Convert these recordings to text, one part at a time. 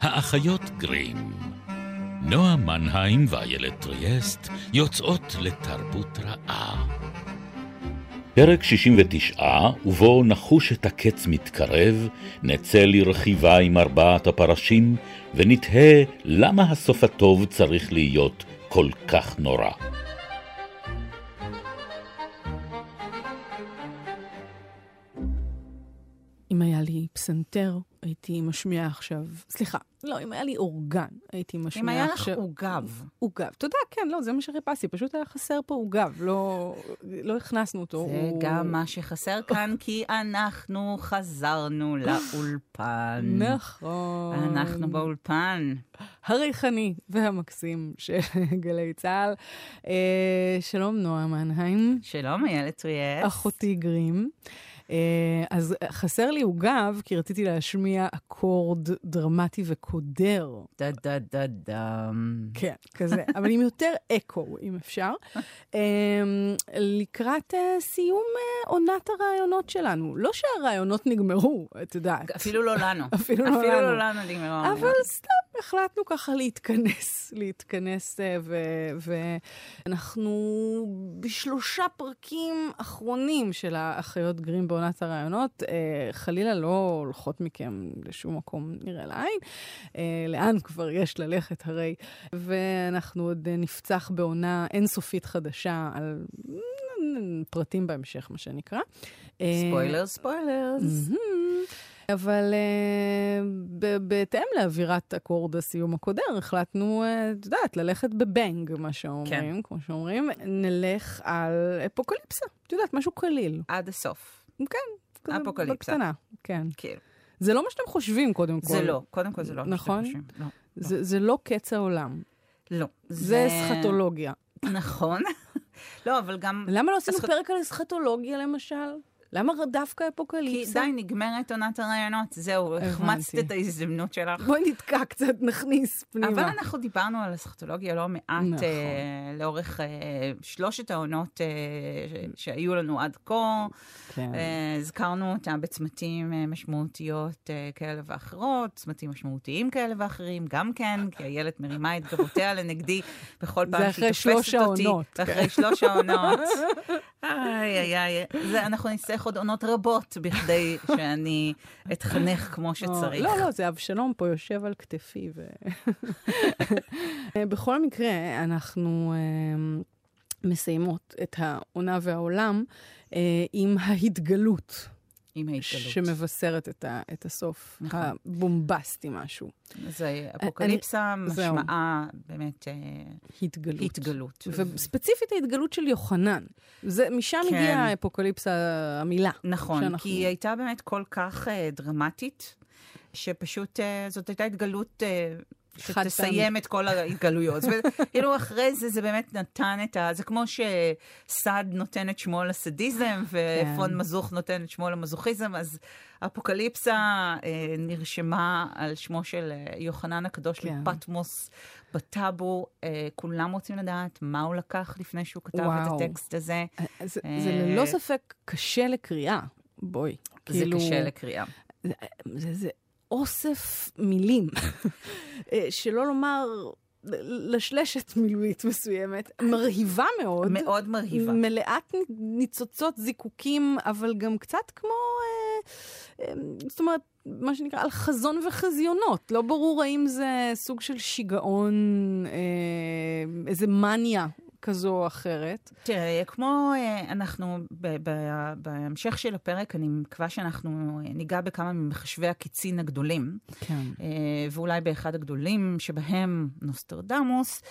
האחיות גרים. נועה מנהיים ואיילת טריאסט יוצאות לתרבות רעה. פרק 69, ובו נחוש את הקץ מתקרב, נצא לרכיבה עם ארבעת הפרשים, ונתהה למה הסוף הטוב צריך להיות כל כך נורא. אם היה לי פסנתר, הייתי משמיעה עכשיו, סליחה, לא, אם היה לי אורגן, הייתי משמיעה אם היה לך עכשיו... עוגב. עוגב. תודה, כן, לא, זה מה שחיפשתי, פשוט היה חסר פה עוגב, לא, לא הכנסנו אותו. זה הוא- גם מה שחסר כאן, כי אנחנו חזרנו לאולפן. נכון. אנחנו באולפן. הריחני והמקסים של גלי צה"ל. אה, שלום, נועה מנהיים, שלום, איילת טריאס. אחותי גרים. אה, אז חסר לי עוגב, כי רציתי להשמיע אקורד דרמטי וקודר. דה דה דה דם. כן, כזה, אבל עם יותר אקו, אם אפשר. אמ, לקראת אה, סיום אה, עונת הרעיונות שלנו. לא שהרעיונות נגמרו, את יודעת. אפילו לא לנו. אפילו לא אפילו לנו. לא לנו נגמרו. אבל סתם החלטנו ככה להתכנס, להתכנס, אה, ו- ואנחנו בשלושה פרקים אחרונים של האחיות גרים בעונת הרעיונות. אה, חלילה לא הולכות מכם לשום מקום נראה לעין. אה, לאן כבר יש ללכת הרי. ואנחנו עוד נפצח בעונה אינסופית חדשה על פרטים בהמשך, מה שנקרא. אה, ספוילרס, spoilers. אבל אה, בהתאם לאווירת אקורד הסיום הקודר, החלטנו, אה, את יודעת, ללכת ב bang, מה שאומרים, כן. כמו שאומרים. נלך על אפוקליפסה, את יודעת, משהו קליל. עד הסוף. כן, אפוקליפסה. בקטנה, כן. כאילו. זה לא מה שאתם חושבים, קודם כל. זה לא. קודם כל זה לא. מה שאתם נכון? חושבים. לא. זה, זה לא קץ העולם, לא. זה סכטולוגיה. נכון. לא, אבל גם... למה לא עשינו פרק על אסכטולוגיה, למשל? למה דווקא כי אפוקליפסה? די, נגמרת עונת הרעיונות. זהו, החמצת את ההזדמנות שלך. בואי נתקע קצת, נכניס פנימה. אבל אנחנו דיברנו על אסכטולוגיה לא מעט נכון. אה, לאורך אה, שלושת העונות אה, שהיו לנו עד כה. כן. אה, הזכרנו אותה בצמתים אה, משמעותיות אה, כאלה ואחרות, צמתים משמעותיים כאלה ואחרים, גם כן, כי איילת מרימה את גבותיה לנגדי בכל זה פעם שהיא אחרי תופסת שלוש אותי. העונות, כן. אחרי שלוש העונות. איי, איי, איי. זה, אנחנו נצטרך עוד עונות רבות בכדי שאני אתחנך כמו שצריך. לא, לא, זה אבשלום פה יושב על כתפי. ו... בכל מקרה, אנחנו אה, מסיימות את העונה והעולם אה, עם ההתגלות, עם ההתגלות. שמבשרת את, ה, את הסוף נכון. הבומבסטי משהו. זה אפוקליפסה, זהו. משמעה באמת אה, התגלות. התגלות. וספציפית ההתגלות של יוחנן. זה, משם כן. הגיעה האפוקליפסה, המילה. נכון, שאנחנו- כי היא הייתה באמת כל כך אה, דרמטית, שפשוט אה, זאת הייתה התגלות אה, שתסיים את כל ההתגלויות. כאילו אחרי זה, זה באמת נתן את ה... זה כמו שסעד נותן את שמו לסדיזם, ופון מזוך נותן את שמו למזוכיזם, אז אפוקליפסה אה, נרשמה על שמו של אה, יוחנן הקדוש כן. מפטמוס בטאבו. אה, כולם רוצים לדעת מה הוא לקח לפני שהוא כתב את וואו. הטקסט הזה. זה, אה, זה ללא ספק קשה לקריאה. בואי. זה כאילו- קשה לקריאה. זה, זה אוסף מילים, אה, שלא לומר לשלשת מילולית מסוימת, מרהיבה מאוד. מאוד מרהיבה. מלאת ניצוצות זיקוקים, אבל גם קצת כמו, אה, אה, זאת אומרת, מה שנקרא, על חזון וחזיונות. לא ברור האם זה סוג של שיגעון, אה, איזה מניה כזו או אחרת. תראה, כמו אה, אנחנו, ב- ב- בהמשך של הפרק, אני מקווה שאנחנו אה, ניגע בכמה ממחשבי הקיצין הגדולים, כן. אה, ואולי באחד הגדולים שבהם נוסטרדמוס,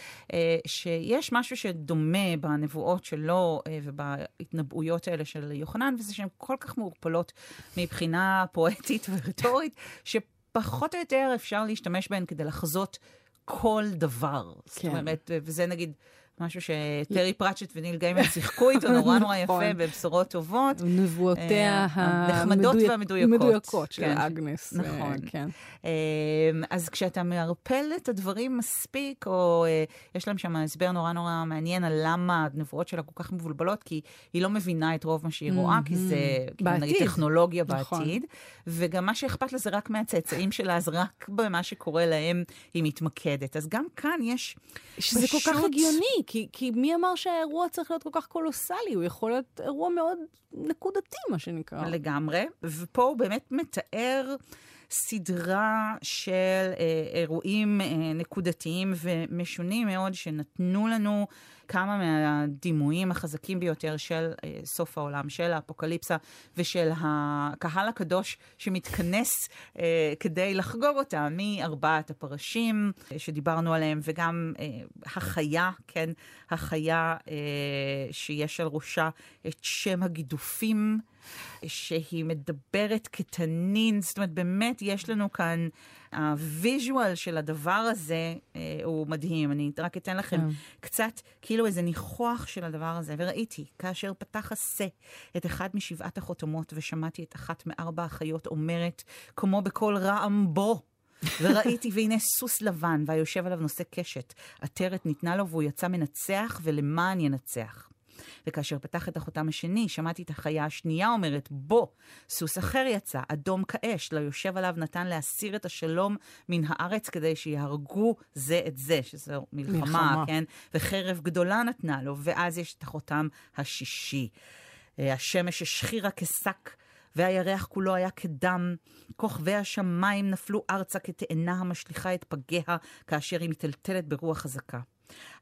שיש משהו שדומה בנבואות שלו ובהתנבאויות האלה של יוחנן, וזה שהן כל כך מעורפלות מבחינה פואטית ורטורית, שפחות או יותר אפשר להשתמש בהן כדי לחזות כל דבר. זאת כן. אומרת, וזה נגיד... משהו שטרי פרצ'ט וניל גיימן שיחקו איתו נורא נורא יפה נכון. בבשורות טובות. נבואותיה אה, הנחמדות המדויק- והמדויקות. מדויקות של כן. אגנס. אה, נכון. כן. אה, אז כשאתה מערפל את הדברים מספיק, או אה, יש להם שם הסבר נורא נורא מעניין על למה הנבואות שלה כל כך מבולבלות, כי היא לא מבינה את רוב מה שהיא רואה, כי זה כאילו, נגיד. טכנולוגיה נכון. בעתיד, וגם מה שאכפת לה זה רק מהצאצאים שלה, אז רק במה שקורה להם היא מתמקדת. אז גם כאן יש שזה כל כך הגיוני, כי, כי מי אמר שהאירוע צריך להיות כל כך קולוסלי? הוא יכול להיות אירוע מאוד נקודתי, מה שנקרא. לגמרי, ופה הוא באמת מתאר סדרה של אה, אירועים אה, נקודתיים ומשונים מאוד, שנתנו לנו כמה מהדימויים החזקים ביותר של אה, סוף העולם, של האפוקליפסה ושל הקהל הקדוש שמתכנס אה, כדי לחגוג אותה, מארבעת הפרשים אה, שדיברנו עליהם, וגם אה, החיה, כן, החיה אה, שיש על ראשה את שם הגידופים. שהיא מדברת כתנין, זאת אומרת, באמת יש לנו כאן, הוויז'ואל של הדבר הזה אה, הוא מדהים. אני רק אתן לכם כן. קצת, כאילו איזה ניחוח של הדבר הזה. וראיתי, כאשר פתח השה את אחד משבעת החותמות, ושמעתי את אחת מארבע החיות אומרת, כמו בקול רעם בו. וראיתי, והנה סוס לבן, והיושב עליו נושא קשת. עטרת ניתנה לו, והוא יצא מנצח, ולמען ינצח. וכאשר פתח את החותם השני, שמעתי את החיה השנייה אומרת, בוא, סוס אחר יצא, אדום כאש, ליושב עליו נתן להסיר את השלום מן הארץ כדי שיהרגו זה את זה, שזו מלחמה, מלחמה. כן? וחרב גדולה נתנה לו, ואז יש את החותם השישי. אה, השמש השחירה כשק. והירח כולו היה כדם, כוכבי השמיים נפלו ארצה כתאנה המשליכה את פגיה כאשר היא מטלטלת ברוח חזקה.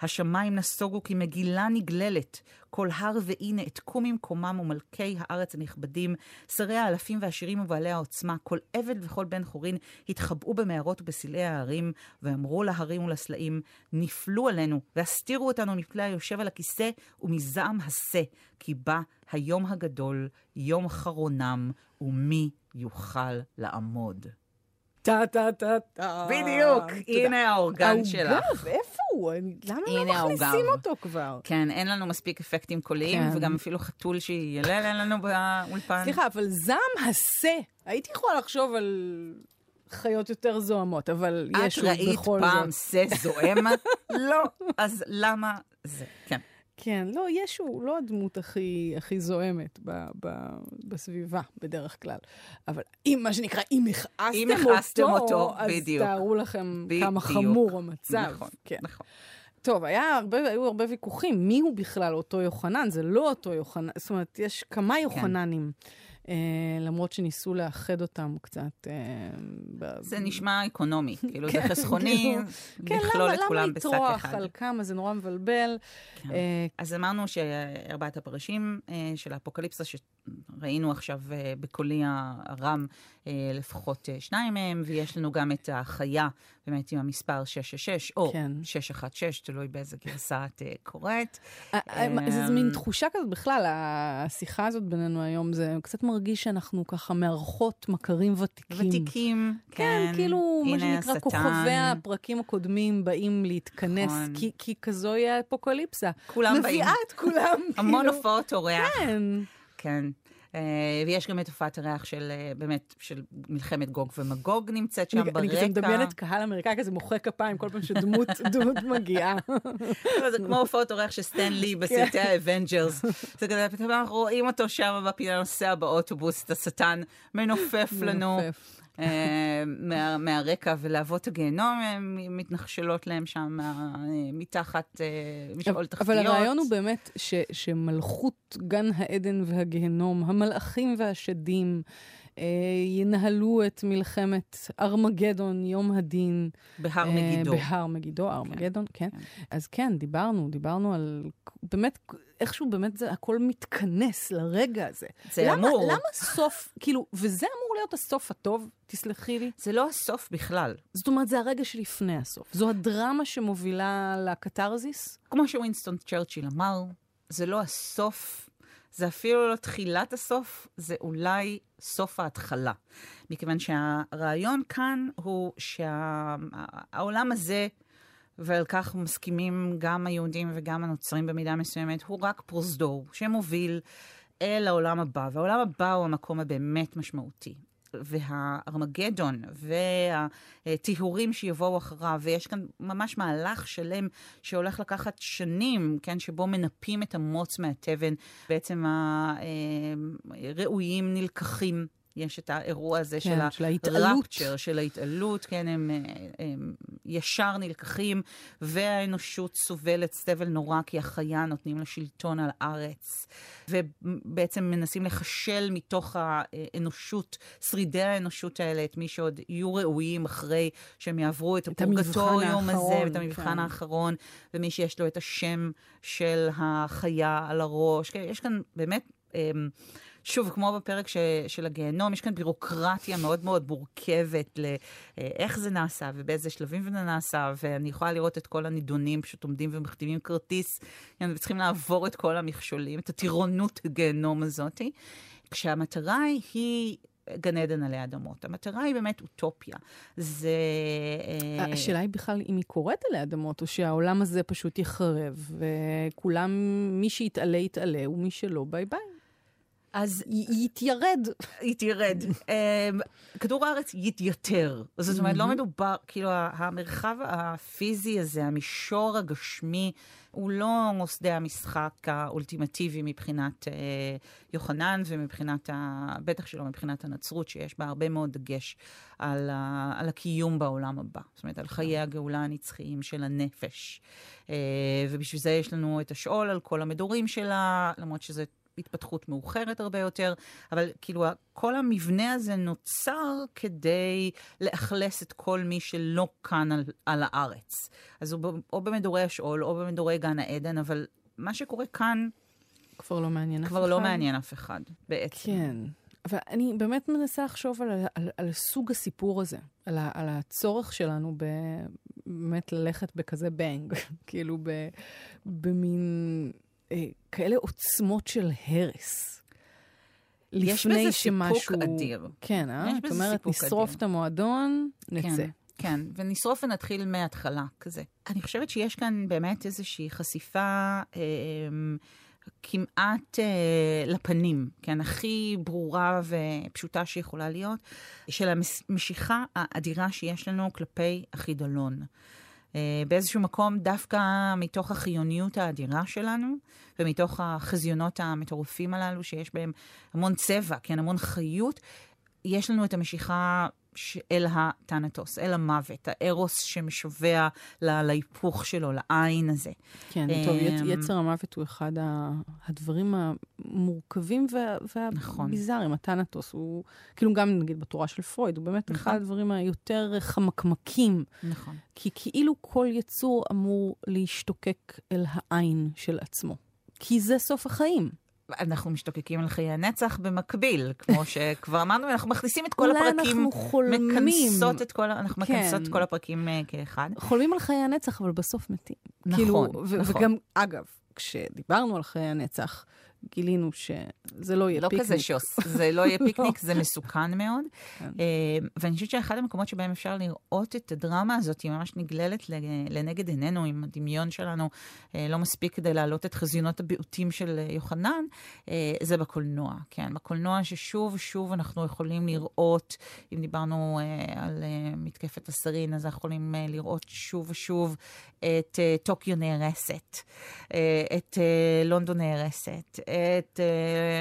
השמיים נסוגו כמגילה נגללת, כל הר ואי נעתקו ממקומם ומלכי הארץ הנכבדים, שרי האלפים והשירים ובעלי העוצמה, כל עבד וכל בן חורין התחבאו במערות ובסלעי ההרים, ואמרו להרים ולסלעים, נפלו עלינו, והסתירו אותנו מפני היושב על הכיסא ומזעם השה, כי בא היום הגדול, יום חרונם, ומי יוכל לעמוד. טה טה טה טה. בדיוק. הנה האורגן שלך. העוגב, איפה הוא? למה לא מכניסים. אותו כבר? כן, אין לנו מספיק אפקטים קוליים, כן. וגם אפילו חתול שיילל אין לנו באולפן. סליחה, אבל זעם השה, הייתי יכולה לחשוב על חיות יותר זוהמות, אבל את יש עוד ראית בכל פעם זאת. שא זועם? לא. אז למה זה? כן. כן, לא, ישו הוא לא הדמות הכי, הכי זוהמת ב, ב, בסביבה, בדרך כלל. אבל אם, מה שנקרא, אם הכעסתם אם הכעסתם אותו, אז בדיוק. תארו לכם כמה בדיוק. חמור המצב. נכון, כן. נכון. טוב, היה הרבה, היו הרבה ויכוחים, מי הוא בכלל אותו יוחנן? זה לא אותו יוחנן, זאת אומרת, יש כן. כמה יוחננים, אה, למרות שניסו לאחד אותם קצת. אה, ב- זה נשמע אקונומי, כאילו זה כן, חסכוני, כאילו, כן, לכלול למה, את למה כולם בשק לטרוח אחד. על כמה? זה נורא מבלבל. כן. אה, אז אמרנו שארבעת הפרשים אה, של האפוקליפסה, שראינו עכשיו אה, בקולי הרם אה, לפחות אה, שניים מהם, ויש לנו גם את החיה, באמת עם המספר 666, או כן. 616, תלוי באיזה גרסה את קוראת. זה מין אמ, תחושה כזאת בכלל, השיחה הזאת בינינו היום, זה קצת מרגיש שאנחנו ככה מארחות מכרים ותיקים. ותיקים, כן, כן. כאילו, מה שנקרא, השטן. כוכבי הפרקים הקודמים באים להתכנס, נכון. כי, כי כזוהי האפוקליפסה. כולם באים. מביאה את כולם, המון כאילו. הופעות אורח. כן. כן. אה, ויש גם את הופעת הריח של, אה, באמת, של מלחמת גוג ומגוג נמצאת שם אני, ברקע. אני כזה מדמיינת קהל אמריקאי כזה מוחא כפיים כל פעם שדמות דמות מגיעה. לא, זה כמו הופעות אורח של סטן לי בסרטי ה Avengers. זה כזה, פתאום אנחנו רואים אותו שם בפינה נוסע באוטובוס, את השטן מנופף לנו. אה, מה- מהרקע, ולהבות הגיהנום אה, מתנחשלות להם שם אה, מתחת משאול תחתיות. אבל הרעיון הוא באמת ש, שמלכות גן העדן והגיהנום, המלאכים והשדים, ינהלו את מלחמת ארמגדון, יום הדין. בהר אה, מגידו. בהר מגידו, ארמגדון, כן. אז כן, דיברנו, דיברנו על באמת, איכשהו באמת זה הכל מתכנס לרגע הזה. זה למה, אמור. למה סוף, כאילו, וזה אמור להיות הסוף הטוב, תסלחי לי. זה לא הסוף בכלל. זאת אומרת, זה הרגע שלפני הסוף. זו הדרמה שמובילה לקתרזיס. כמו שווינסטון צ'רצ'יל אמר, זה לא הסוף, זה אפילו לא תחילת הסוף, זה אולי סוף ההתחלה. מכיוון שהרעיון כאן הוא שהעולם הזה ועל כך מסכימים גם היהודים וגם הנוצרים במידה מסוימת, הוא רק פרוזדור שמוביל אל העולם הבא, והעולם הבא הוא המקום הבאמת משמעותי. והארמגדון והטיהורים שיבואו אחריו, ויש כאן ממש מהלך שלם שהולך לקחת שנים, כן, שבו מנפים את המוץ מהתבן, בעצם הראויים נלקחים יש את האירוע הזה כן, של הרפצ'ר, של ההתעלות, כן, הם, הם, הם ישר נלקחים, והאנושות סובלת סבל נורא, כי החיה נותנים לה שלטון על הארץ, ובעצם מנסים לחשל מתוך האנושות, שרידי האנושות האלה, את מי שעוד יהיו ראויים אחרי שהם יעברו את, את הפורגטוריום הזה, ואת המבחן כן. האחרון, ומי שיש לו את השם של החיה על הראש. כן, יש כאן באמת... שוב, כמו בפרק ש, של הגיהנום, יש כאן בירוקרטיה מאוד מאוד מורכבת לאיך זה נעשה ובאיזה שלבים זה נעשה, ואני יכולה לראות את כל הנידונים פשוט עומדים ומחתימים כרטיס, וצריכים לעבור את כל המכשולים, את הטירונות הגיהנום הזאת, כשהמטרה היא... גן עדן עלי אדמות. המטרה היא באמת אוטופיה. זה... אה, השאלה היא בכלל אם היא קורית עלי אדמות, או שהעולם הזה פשוט יחרב, וכולם, מי שיתעלה יתעלה, ומי שלא, ביי ביי. אז יתיירד. יתיירד. אמ, כדור הארץ יתייתר. זאת אומרת, לא מדובר, כאילו, המרחב הפיזי הזה, המישור הגשמי, הוא לא שדה המשחק האולטימטיבי מבחינת אה, יוחנן ומבחינת, ה... בטח שלא מבחינת הנצרות, שיש בה הרבה מאוד דגש על, ה... על הקיום בעולם הבא. זאת אומרת, על חיי הגאולה הנצחיים של הנפש. אה, ובשביל זה יש לנו את השאול על כל המדורים שלה, למרות שזה התפתחות מאוחרת הרבה יותר, אבל כאילו כל המבנה הזה נוצר כדי לאכלס את כל מי שלא כאן על, על הארץ. אז הוא או במדורי השאול או במדורי גן העדן, אבל מה שקורה כאן... כבר לא מעניין אף אחד. כבר לא מעניין אף אחד, בעצם. כן. אבל אני באמת מנסה לחשוב על, על, על סוג הסיפור הזה, על, ה, על הצורך שלנו באמת ללכת בכזה בנג, כאילו במין אה, כאלה עוצמות של הרס. יש בזה סיפוק שמשהו... אדיר. כן, אה? זאת אומרת, נשרוף אדיר. את המועדון, נצא. כן. כן, ונשרוף ונתחיל מההתחלה, כזה. אני חושבת שיש כאן באמת איזושהי חשיפה אה, כמעט אה, לפנים, כן, הכי ברורה ופשוטה שיכולה להיות, של המשיכה האדירה שיש לנו כלפי החידלון. אה, באיזשהו מקום דווקא מתוך החיוניות האדירה שלנו, ומתוך החזיונות המטורפים הללו, שיש בהם המון צבע, כן, המון חיות, יש לנו את המשיכה אל הטנטוס, אל המוות, הארוס שמשווע להיפוך שלו, לעין הזה. כן, טוב, אמ, יצר המוות הוא אחד הדברים המורכבים והביזאריים. נכון. הטנטוס הוא, כאילו גם נגיד בתורה של פרויד, הוא באמת אחד נכון. הדברים היותר חמקמקים. נכון. כי כאילו כל יצור אמור להשתוקק אל העין של עצמו. כי זה סוף החיים. אנחנו משתוקקים על חיי הנצח במקביל, כמו שכבר אמרנו, אנחנו מכניסים את כל הפרקים, אולי אנחנו חולמים. מכנסות את כל, אנחנו כן. מכנסות את כל הפרקים uh, כאחד. חולמים על חיי הנצח, אבל בסוף מתים. נכון, כאילו, נכון. וגם, אגב, כשדיברנו על חיי הנצח, גילינו שזה לא יהיה לא פיקניק. לא כזה שוס, זה לא יהיה פיקניק, זה מסוכן מאוד. כן. אה, ואני חושבת שאחד המקומות שבהם אפשר לראות את הדרמה הזאת, היא ממש נגללת לנגד עינינו, עם הדמיון שלנו אה, לא מספיק כדי להעלות את חזיונות הביעוטים של אה, יוחנן, זה בקולנוע, כן. בקולנוע ששוב ושוב אנחנו יכולים לראות, אם דיברנו על מתקפת הסרין, אז אנחנו יכולים לראות שוב ושוב את טוקיו נהרסת, את לונדון נהרסת, את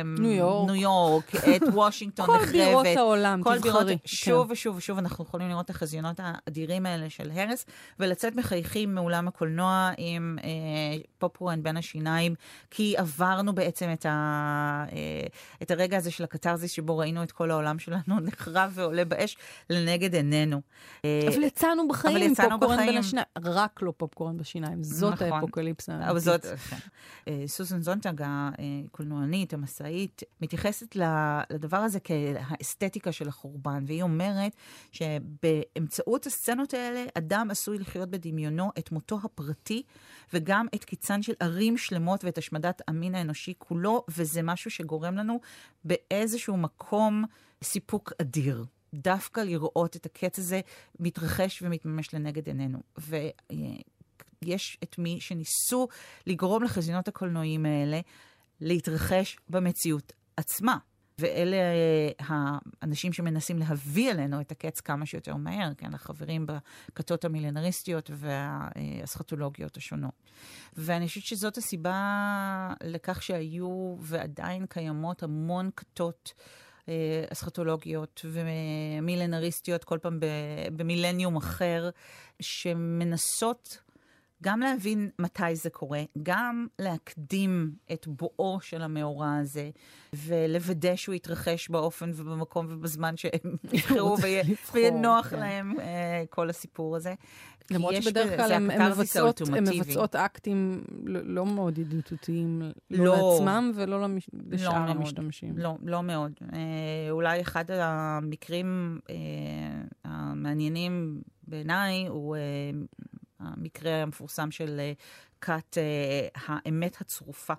אמ, ניו יורק, ניו יורק את וושינגטון נחרבת. כל בירות העולם, כל תבחרי. בירות, שוב כן. ושוב ושוב אנחנו יכולים לראות את החזיונות האדירים האלה של הרס, ולצאת מחייכים מאולם הקולנוע עם אה, פופקורן בין השיניים, כי עברנו בעצם את, ה, אה, את הרגע הזה של הקתרזיס, שבו ראינו את כל העולם שלנו נחרב ועולה באש לנגד עינינו. אה, אבל יצאנו בחיים, אבל יצאנו פופקורן בחיים. בין השיניים, רק לא פופקורן בשיניים, זאת נכון. האפוקליפסה האמיתית. כן. אה, סוסן זונטג, הקולנוענית, המסאית, מתייחסת לדבר הזה כהאסתטיקה של החורבן, והיא אומרת שבאמצעות הסצנות האלה, אדם עשוי לחיות בדמיונו את מותו הפרטי, וגם את קיצן של ערים שלמות ואת השמדת המין האנושי כולו, וזה משהו שגורם לנו באיזשהו מקום סיפוק אדיר. דווקא לראות את הקץ הזה מתרחש ומתממש לנגד עינינו. ו... יש את מי שניסו לגרום לחזיונות הקולנועיים האלה להתרחש במציאות עצמה. ואלה אה, האנשים שמנסים להביא אלינו את הקץ כמה שיותר מהר, כן, החברים בכתות המילנריסטיות והאסכטולוגיות השונות. ואני חושבת שזאת הסיבה לכך שהיו ועדיין קיימות המון כתות. אה, אסכטולוגיות ומילנריסטיות, כל פעם במילניום אחר, שמנסות גם להבין מתי זה קורה, גם להקדים את בואו של המאורע הזה, ולוודא שהוא יתרחש באופן ובמקום ובזמן שהם יבחרו ויהיה נוח כן. להם uh, כל הסיפור הזה. למרות שבדרך כלל הן מבצעות, מבצעות אקטים לא, לא מאוד ידידותיים, לא, לא לעצמם ולא למש... לא לשאר לא המשתמשים. לא, לא מאוד. אה, אולי אחד המקרים אה, המעניינים בעיניי הוא אה, המקרה המפורסם של אה, כת אה, האמת הצרופה.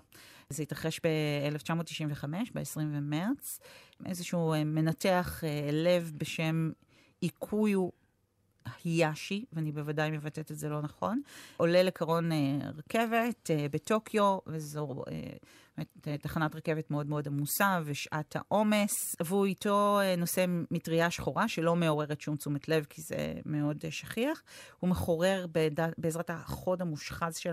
זה התרחש ב-1995, ב-20 במרץ. איזשהו אה, מנתח לב בשם איקויו היאשי, ואני בוודאי מבטאת את זה לא נכון, עולה לקרון רכבת בטוקיו, וזו תחנת רכבת מאוד מאוד עמוסה ושעת העומס, והוא איתו אה, נושא מטריה שחורה שלא מעוררת שום תשומת לב כי זה מאוד אה, שכיח. הוא מחורר בד... בעזרת החוד המושחז של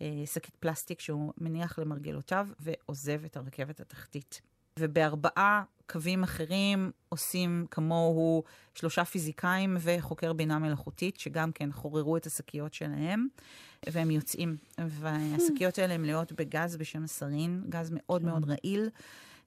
השקית פלסטיק שהוא מניח למרגלותיו ועוזב את הרכבת התחתית. ובארבעה קווים אחרים עושים כמוהו שלושה פיזיקאים וחוקר בינה מלאכותית, שגם כן חוררו את השקיות שלהם, והם יוצאים. והשקיות האלה מלאות בגז בשם סרין, גז מאוד. מאוד רעיל.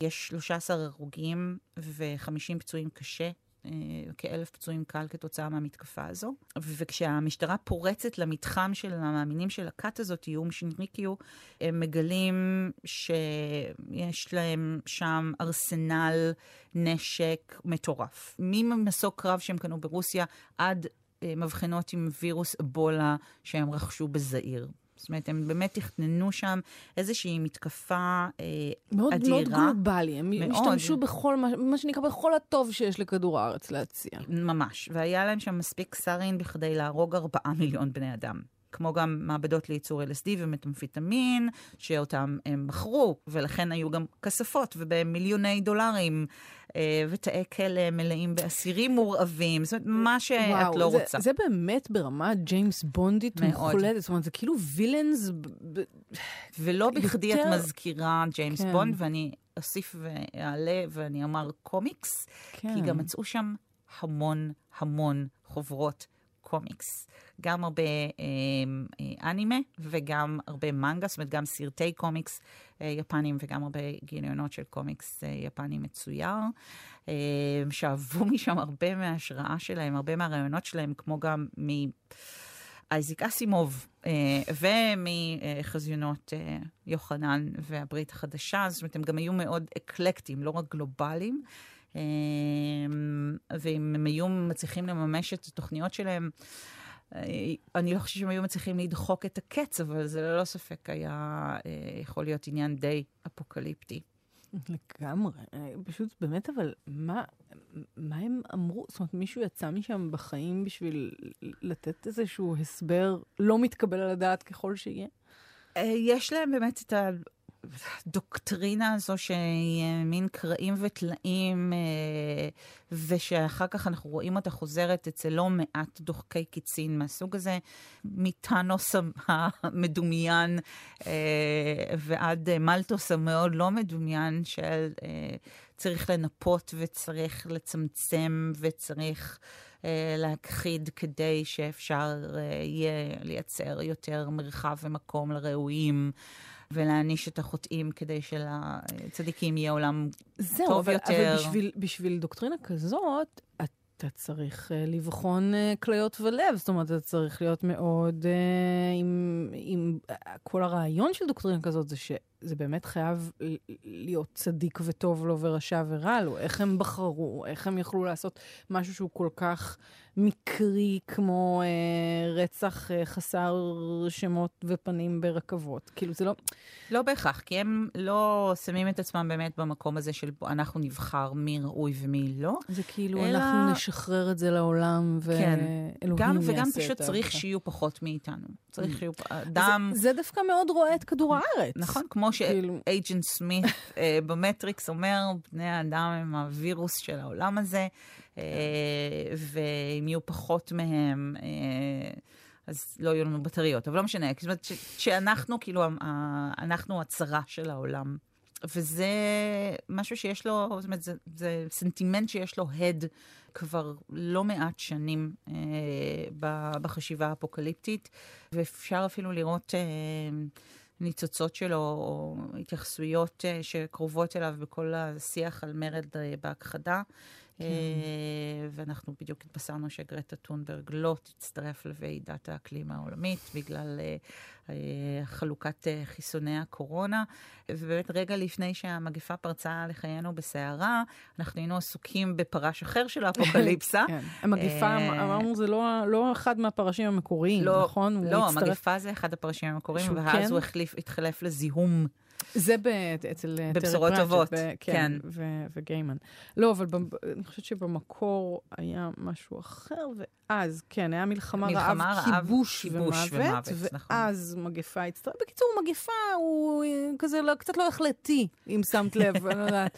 יש 13 הרוגים ו-50 פצועים קשה. אה, כאלף פצועים קל כתוצאה מהמתקפה הזו. וכשהמשטרה פורצת למתחם של המאמינים של הכת הזאת, איום שינריקיו, הם מגלים שיש להם שם ארסנל נשק מטורף. ממסוק קרב שהם קנו ברוסיה עד אה, מבחנות עם וירוס אבולה שהם רכשו בזעיר. זאת אומרת, הם באמת תכננו שם איזושהי מתקפה אה, מאוד, אדירה. מאוד גלובלי, הם מאוד. השתמשו בכל, מה, מה שנקרא, בכל הטוב שיש לכדור הארץ להציע. ממש, והיה להם שם מספיק סארין בכדי להרוג ארבעה מיליון בני אדם. כמו גם מעבדות לייצור LSD ומטמפיטמין, שאותם הם מכרו, ולכן היו גם כספות ובמיליוני דולרים, אה, ותאי כלא מלאים באסירים מורעבים, זאת אומרת, מה שאת וואו, לא זה, רוצה. זה באמת ברמה ג'יימס בונדית מוחלטת, זאת אומרת, זה כאילו villains... ולא בכדי יותר... את מזכירה ג'יימס כן. בונד, ואני אוסיף ואעלה ואני אומר קומיקס, כן. כי גם מצאו שם המון המון חוברות קומיקס. גם הרבה אה, אה, אנימה וגם הרבה מנגה, זאת אומרת גם סרטי קומיקס אה, יפנים וגם הרבה גיליונות של קומיקס אה, יפני מצויר. אה, שאבו משם הרבה מההשראה שלהם, הרבה מהרעיונות שלהם, כמו גם מ... אייזיק אסימוב, אה, ומחזיונות אה, יוחנן והברית החדשה, זאת אומרת, הם גם היו מאוד אקלקטיים, לא רק גלובליים. אה, ואם הם היו מצליחים לממש את התוכניות שלהם, אה, אני לא חושבת שהם היו מצליחים לדחוק את הקץ, אבל זה ללא ספק היה אה, יכול להיות עניין די אפוקליפטי. לגמרי. אה, פשוט באמת, אבל מה, מה הם אמרו? זאת אומרת, מישהו יצא משם בחיים בשביל לתת איזשהו הסבר לא מתקבל על הדעת ככל שיהיה? יש להם באמת את. הדוקטרינה הזו שהיא מין קרעים וטלאים, אה, ושאחר כך אנחנו רואים אותה חוזרת אצל לא מעט דוחקי קיצין מהסוג הזה, מטאנוס המדומיין אה, ועד מלטוס המאוד לא מדומיין של אה, צריך לנפות וצריך לצמצם וצריך... להכחיד כדי שאפשר יהיה לייצר יותר מרחב ומקום לראויים. ולהעניש את החוטאים כדי שלצדיקים יהיה עולם זהו, טוב אבל, יותר. זהו, אבל בשביל, בשביל דוקטרינה כזאת, אתה צריך uh, לבחון uh, כליות ולב, זאת אומרת, אתה צריך להיות מאוד... Uh, עם, עם, uh, כל הרעיון של דוקטרינה כזאת זה ש... זה באמת חייב להיות צדיק וטוב לו ורשע ורע לו. איך הם בחרו, איך הם יכלו לעשות משהו שהוא כל כך מקרי, כמו אה, רצח אה, חסר שמות ופנים ברכבות. כאילו, זה לא... לא בהכרח, כי הם לא שמים את עצמם באמת במקום הזה של אנחנו נבחר מי ראוי ומי לא. זה כאילו, אלא... אנחנו נשחרר את זה לעולם, ואלוהים כן. גם, יעשה וגם פשוט צריך שיהיו פחות מאיתנו. צריך mm. שיהיו אדם... זה, זה דווקא מאוד רואה את כדור הארץ. נכון, כמו שאייג'נט כאילו... סמית אה, במטריקס אומר, בני האדם הם הווירוס של העולם הזה. אה, ואם יהיו פחות מהם, אה, אז לא יהיו לנו בטריות. אבל לא משנה, זאת אומרת שאנחנו, כאילו, אנחנו הצרה של העולם. וזה משהו שיש לו, זאת אומרת, זה, זה סנטימנט שיש לו הד כבר לא מעט שנים אה, בחשיבה האפוקליפטית, ואפשר אפילו לראות אה, ניצוצות שלו, או התייחסויות אה, שקרובות אליו בכל השיח על מרד אה, בהכחדה. כן. אה, ואנחנו בדיוק התבשרנו שגרטה טונברג לא תצטרף לוועידת האקלים העולמית בגלל אה, אה, חלוקת חיסוני הקורונה. ובאמת רגע לפני שהמגפה פרצה לחיינו בסערה, אנחנו היינו עסוקים בפרש אחר של האפוקליפסה. כן. המגפה, אמרנו, זה לא, לא אחד מהפרשים המקוריים, לא, נכון? לא, המגפה זה אחד הפרשים המקוריים, ואז כן? הוא החליף, התחלף לזיהום. זה אצל אה, בבשורות טובות, כן. כן. וגיימן. לא, אבל אני חושבת שבמקור היה משהו אחר, ואז, כן, היה מלחמה, רעב, כיבוש ומוות, נכון. ואז מגפה הצטרפה. בקיצור, מגפה הוא אה, כזה לא, קצת לא החלטי, אם שמת לב, אני לא יודעת.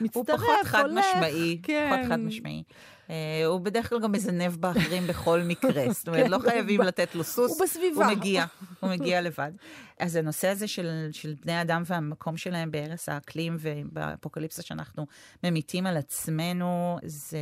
מצטרף, הוא פחות חד משמעי, כן. פחות חד משמעי. Uh, הוא בדרך כלל גם מזנב באחרים בכל מקרה, זאת אומרת, לא חייבים לתת לו סוס. הוא בסביבה. הוא מגיע, הוא מגיע לבד. אז הנושא הזה של, של בני אדם והמקום שלהם בהרס האקלים ובאפוקליפסה שאנחנו ממיתים על עצמנו, זה...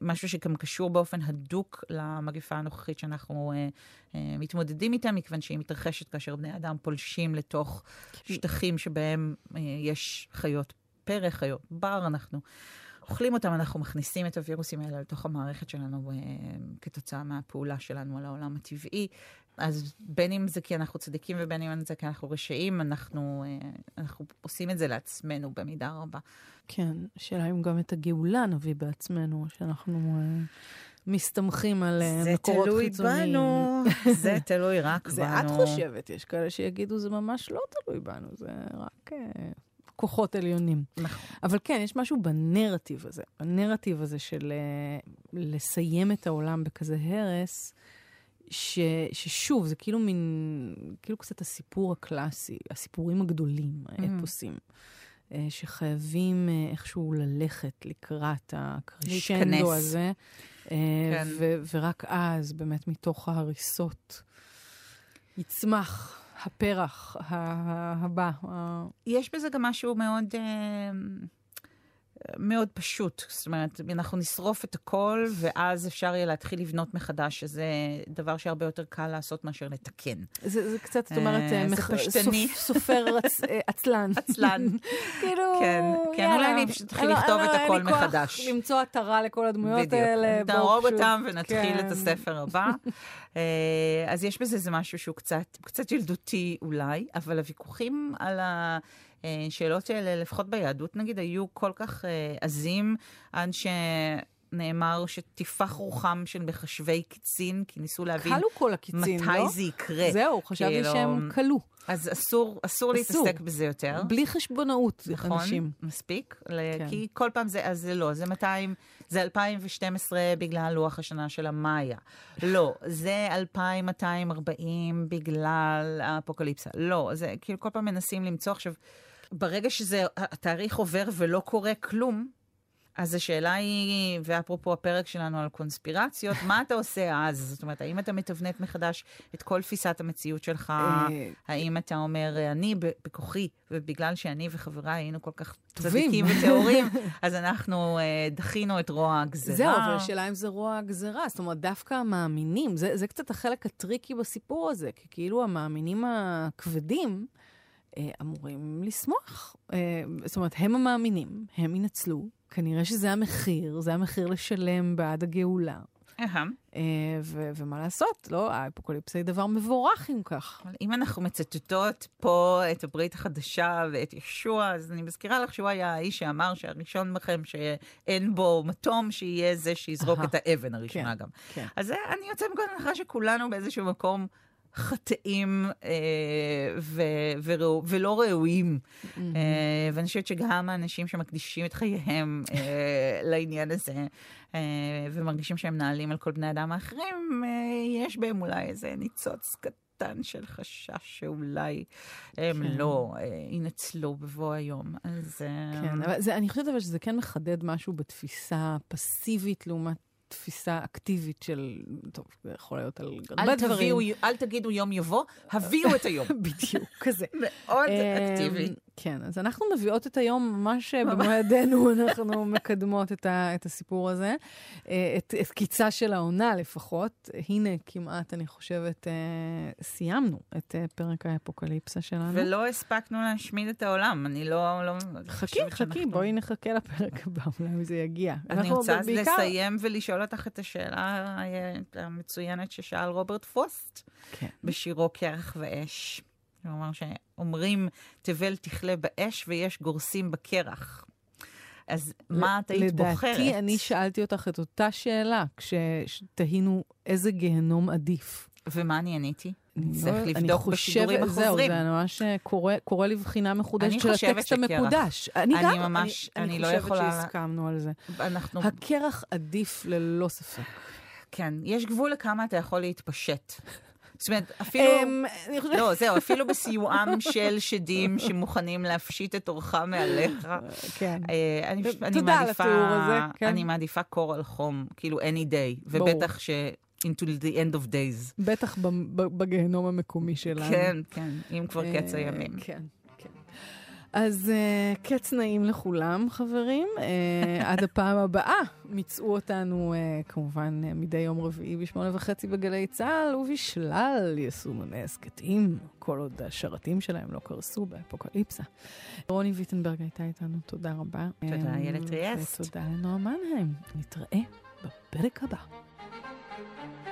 משהו שגם קשור באופן הדוק למגפה הנוכחית שאנחנו uh, uh, מתמודדים איתה, מכיוון שהיא מתרחשת כאשר בני אדם פולשים לתוך שטחים שבהם uh, יש חיות פרא, חיות בר, אנחנו אוכלים אותם, אנחנו מכניסים את הווירוסים האלה לתוך המערכת שלנו uh, כתוצאה מהפעולה שלנו על העולם הטבעי. אז בין אם זה כי אנחנו צדיקים ובין אם זה כי אנחנו רשעים, אנחנו, אנחנו עושים את זה לעצמנו במידה רבה. כן, השאלה אם גם את הגאולה נביא בעצמנו, שאנחנו uh, מסתמכים על מקורות חיצוניים. זה תלוי בנו, זה תלוי רק זה בנו. זה את חושבת, יש כאלה שיגידו זה ממש לא תלוי בנו, זה רק... כוחות עליונים. נכון. אבל כן, יש משהו בנרטיב הזה, בנרטיב הזה של uh, לסיים את העולם בכזה הרס, ש, ששוב, זה כאילו מין, כאילו קצת הסיפור הקלאסי, הסיפורים הגדולים, mm. האפוסים. Mm. אה, שחייבים אה, איכשהו ללכת לקראת הקרשנדו הזה. אה, כן. ו- ורק אז, באמת מתוך ההריסות, יצמח הפרח הבא. יש בזה גם משהו מאוד... מאוד פשוט. זאת אומרת, אנחנו נשרוף את הכל, ואז אפשר יהיה להתחיל לבנות מחדש, שזה דבר שהרבה יותר קל לעשות מאשר לתקן. זה, זה קצת, זאת אומרת, אה, מח... פשטני. סופ, סופר עצ... אה, עצלן. עצלן. כאילו, כן, כן, אולי אני פשוט אתחיל לכתוב את הכל מחדש. אין לי כוח למצוא עטרה לכל הדמויות האלה. בדיוק, נהרוג אותם ונתחיל את כן. הספר הבא. אה, אז יש בזה איזה משהו שהוא קצת, קצת ילדותי אולי, אבל הוויכוחים על ה... אה, שאלות האלה, לפחות ביהדות נגיד, היו כל כך אה, עזים, עד ש... נאמר שתפח רוחם של מחשבי קיצין, כי ניסו להבין כלו כל הקיצין, מתי לא? זה יקרה. זהו, חשבתי כאילו... שהם כלו. אז אסור, אסור, אסור להתעסק בזה יותר. בלי חשבונאות, נכון, אנשים. מספיק. כן. כי כל פעם זה, אז זה לא, זה 200, זה 2012 בגלל לוח השנה של המאיה. לא, זה 2240 בגלל האפוקליפסה. לא, זה כאילו כל פעם מנסים למצוא עכשיו... ברגע שזה, התאריך עובר ולא קורה כלום, אז השאלה היא, ואפרופו הפרק שלנו על קונספירציות, מה אתה עושה אז? זאת אומרת, האם אתה מתבנת מחדש את כל תפיסת המציאות שלך? אה, האם אתה אומר, אני בכוחי, ובגלל שאני וחבריי היינו כל כך צדיקים וטהורים, אז אנחנו אה, דחינו את רוע הגזרה? זהו, אבל השאלה אם זה רוע הגזרה. זאת אומרת, דווקא המאמינים, זה, זה קצת החלק הטריקי בסיפור הזה, כי כאילו המאמינים הכבדים, אמורים לשמוח. אה, זאת אומרת, הם המאמינים, הם ינצלו. כנראה שזה המחיר, זה המחיר לשלם בעד הגאולה. אה, ומה לעשות, לא, האפוקליפסה היא דבר מבורך אם כך. אם אנחנו מצטטות פה את הברית החדשה ואת ישוע, אז אני מזכירה לך שהוא היה האיש שאמר שהראשון בכם שאין בו מתום, שיהיה זה שיזרוק את האבן הראשונה כן, גם. כן. אז אני יוצאת מכל הנחה שכולנו באיזשהו מקום... חטאים אה, ו, וראו, ולא ראויים. Mm-hmm. אה, ואני חושבת שגם האנשים שמקדישים את חייהם אה, לעניין הזה, אה, ומרגישים שהם מנהלים על כל בני אדם האחרים, אה, יש בהם אולי איזה ניצוץ קטן של חשש שאולי הם כן. לא אה, ינצלו בבוא היום. אז... אה, כן, אבל זה, אני חושבת אבל שזה כן מחדד משהו בתפיסה פסיבית לעומת תפיסה אקטיבית של, טוב, זה יכול להיות על הרבה דברים. אל תגידו יום יבוא, הביאו את היום. בדיוק, כזה. מאוד אקטיבי. כן, אז אנחנו מביאות את היום ממש במו ידינו, אנחנו מקדמות את, ה, את הסיפור הזה. אה, את, את קיצה של העונה לפחות. הנה, כמעט, אני חושבת, אה, סיימנו את אה, פרק האפוקליפסה שלנו. ולא הספקנו להשמיד את העולם, אני לא... לא חכי, חכי, שאנחנו... בואי נחכה לפרק הבא, אולי זה יגיע. אני רוצה אז בעיקר... לסיים ולשאול אותך את השאלה המצוינת ששאל רוברט פוסט כן. בשירו קרח ואש. כלומר שאומרים, תבל תכלה באש ויש גורסים בקרח. אז מה את היית בוחרת? לדעתי, אני שאלתי אותך את אותה שאלה כשתהינו איזה גיהנום עדיף. ומה אני עניתי? צריך לא, לבדוק בשידורים החוזרים. זהו, זה ממש אה, קורא, לבחינה מחודשת של הטקסט המקודש. אני גם, אני ממש, אני, אני, אני לא יכולה... אני חושבת שהסכמנו על זה. אנחנו... הקרח עדיף ללא ספק. כן, יש גבול לכמה אתה יכול להתפשט. זאת אומרת, אפילו... אמ, לא, זהו, אפילו בסיועם של שדים שמוכנים להפשיט את אורך מעליך. כן. אה, תודה על התיאור הזה. כן. אני מעדיפה קור על חום, כאילו any day, ובטח ש... into the end of days. בטח בגיהנום המקומי שלנו. כן, כן, אם כבר קץ אה, הימים. כן. אז uh, קץ נעים לכולם, חברים. Uh, עד הפעם הבאה, מצאו אותנו uh, כמובן uh, מדי יום רביעי בשמונה וחצי בגלי צה"ל, ובשלל יישומוני הסכתים, כל עוד השרתים שלהם לא קרסו באפוקליפסה. רוני ויטנברג הייתה איתנו, תודה רבה. תודה, איילת ריאסט. ותודה לנועה מנהיים. נתראה בפרק הבא. Thank you.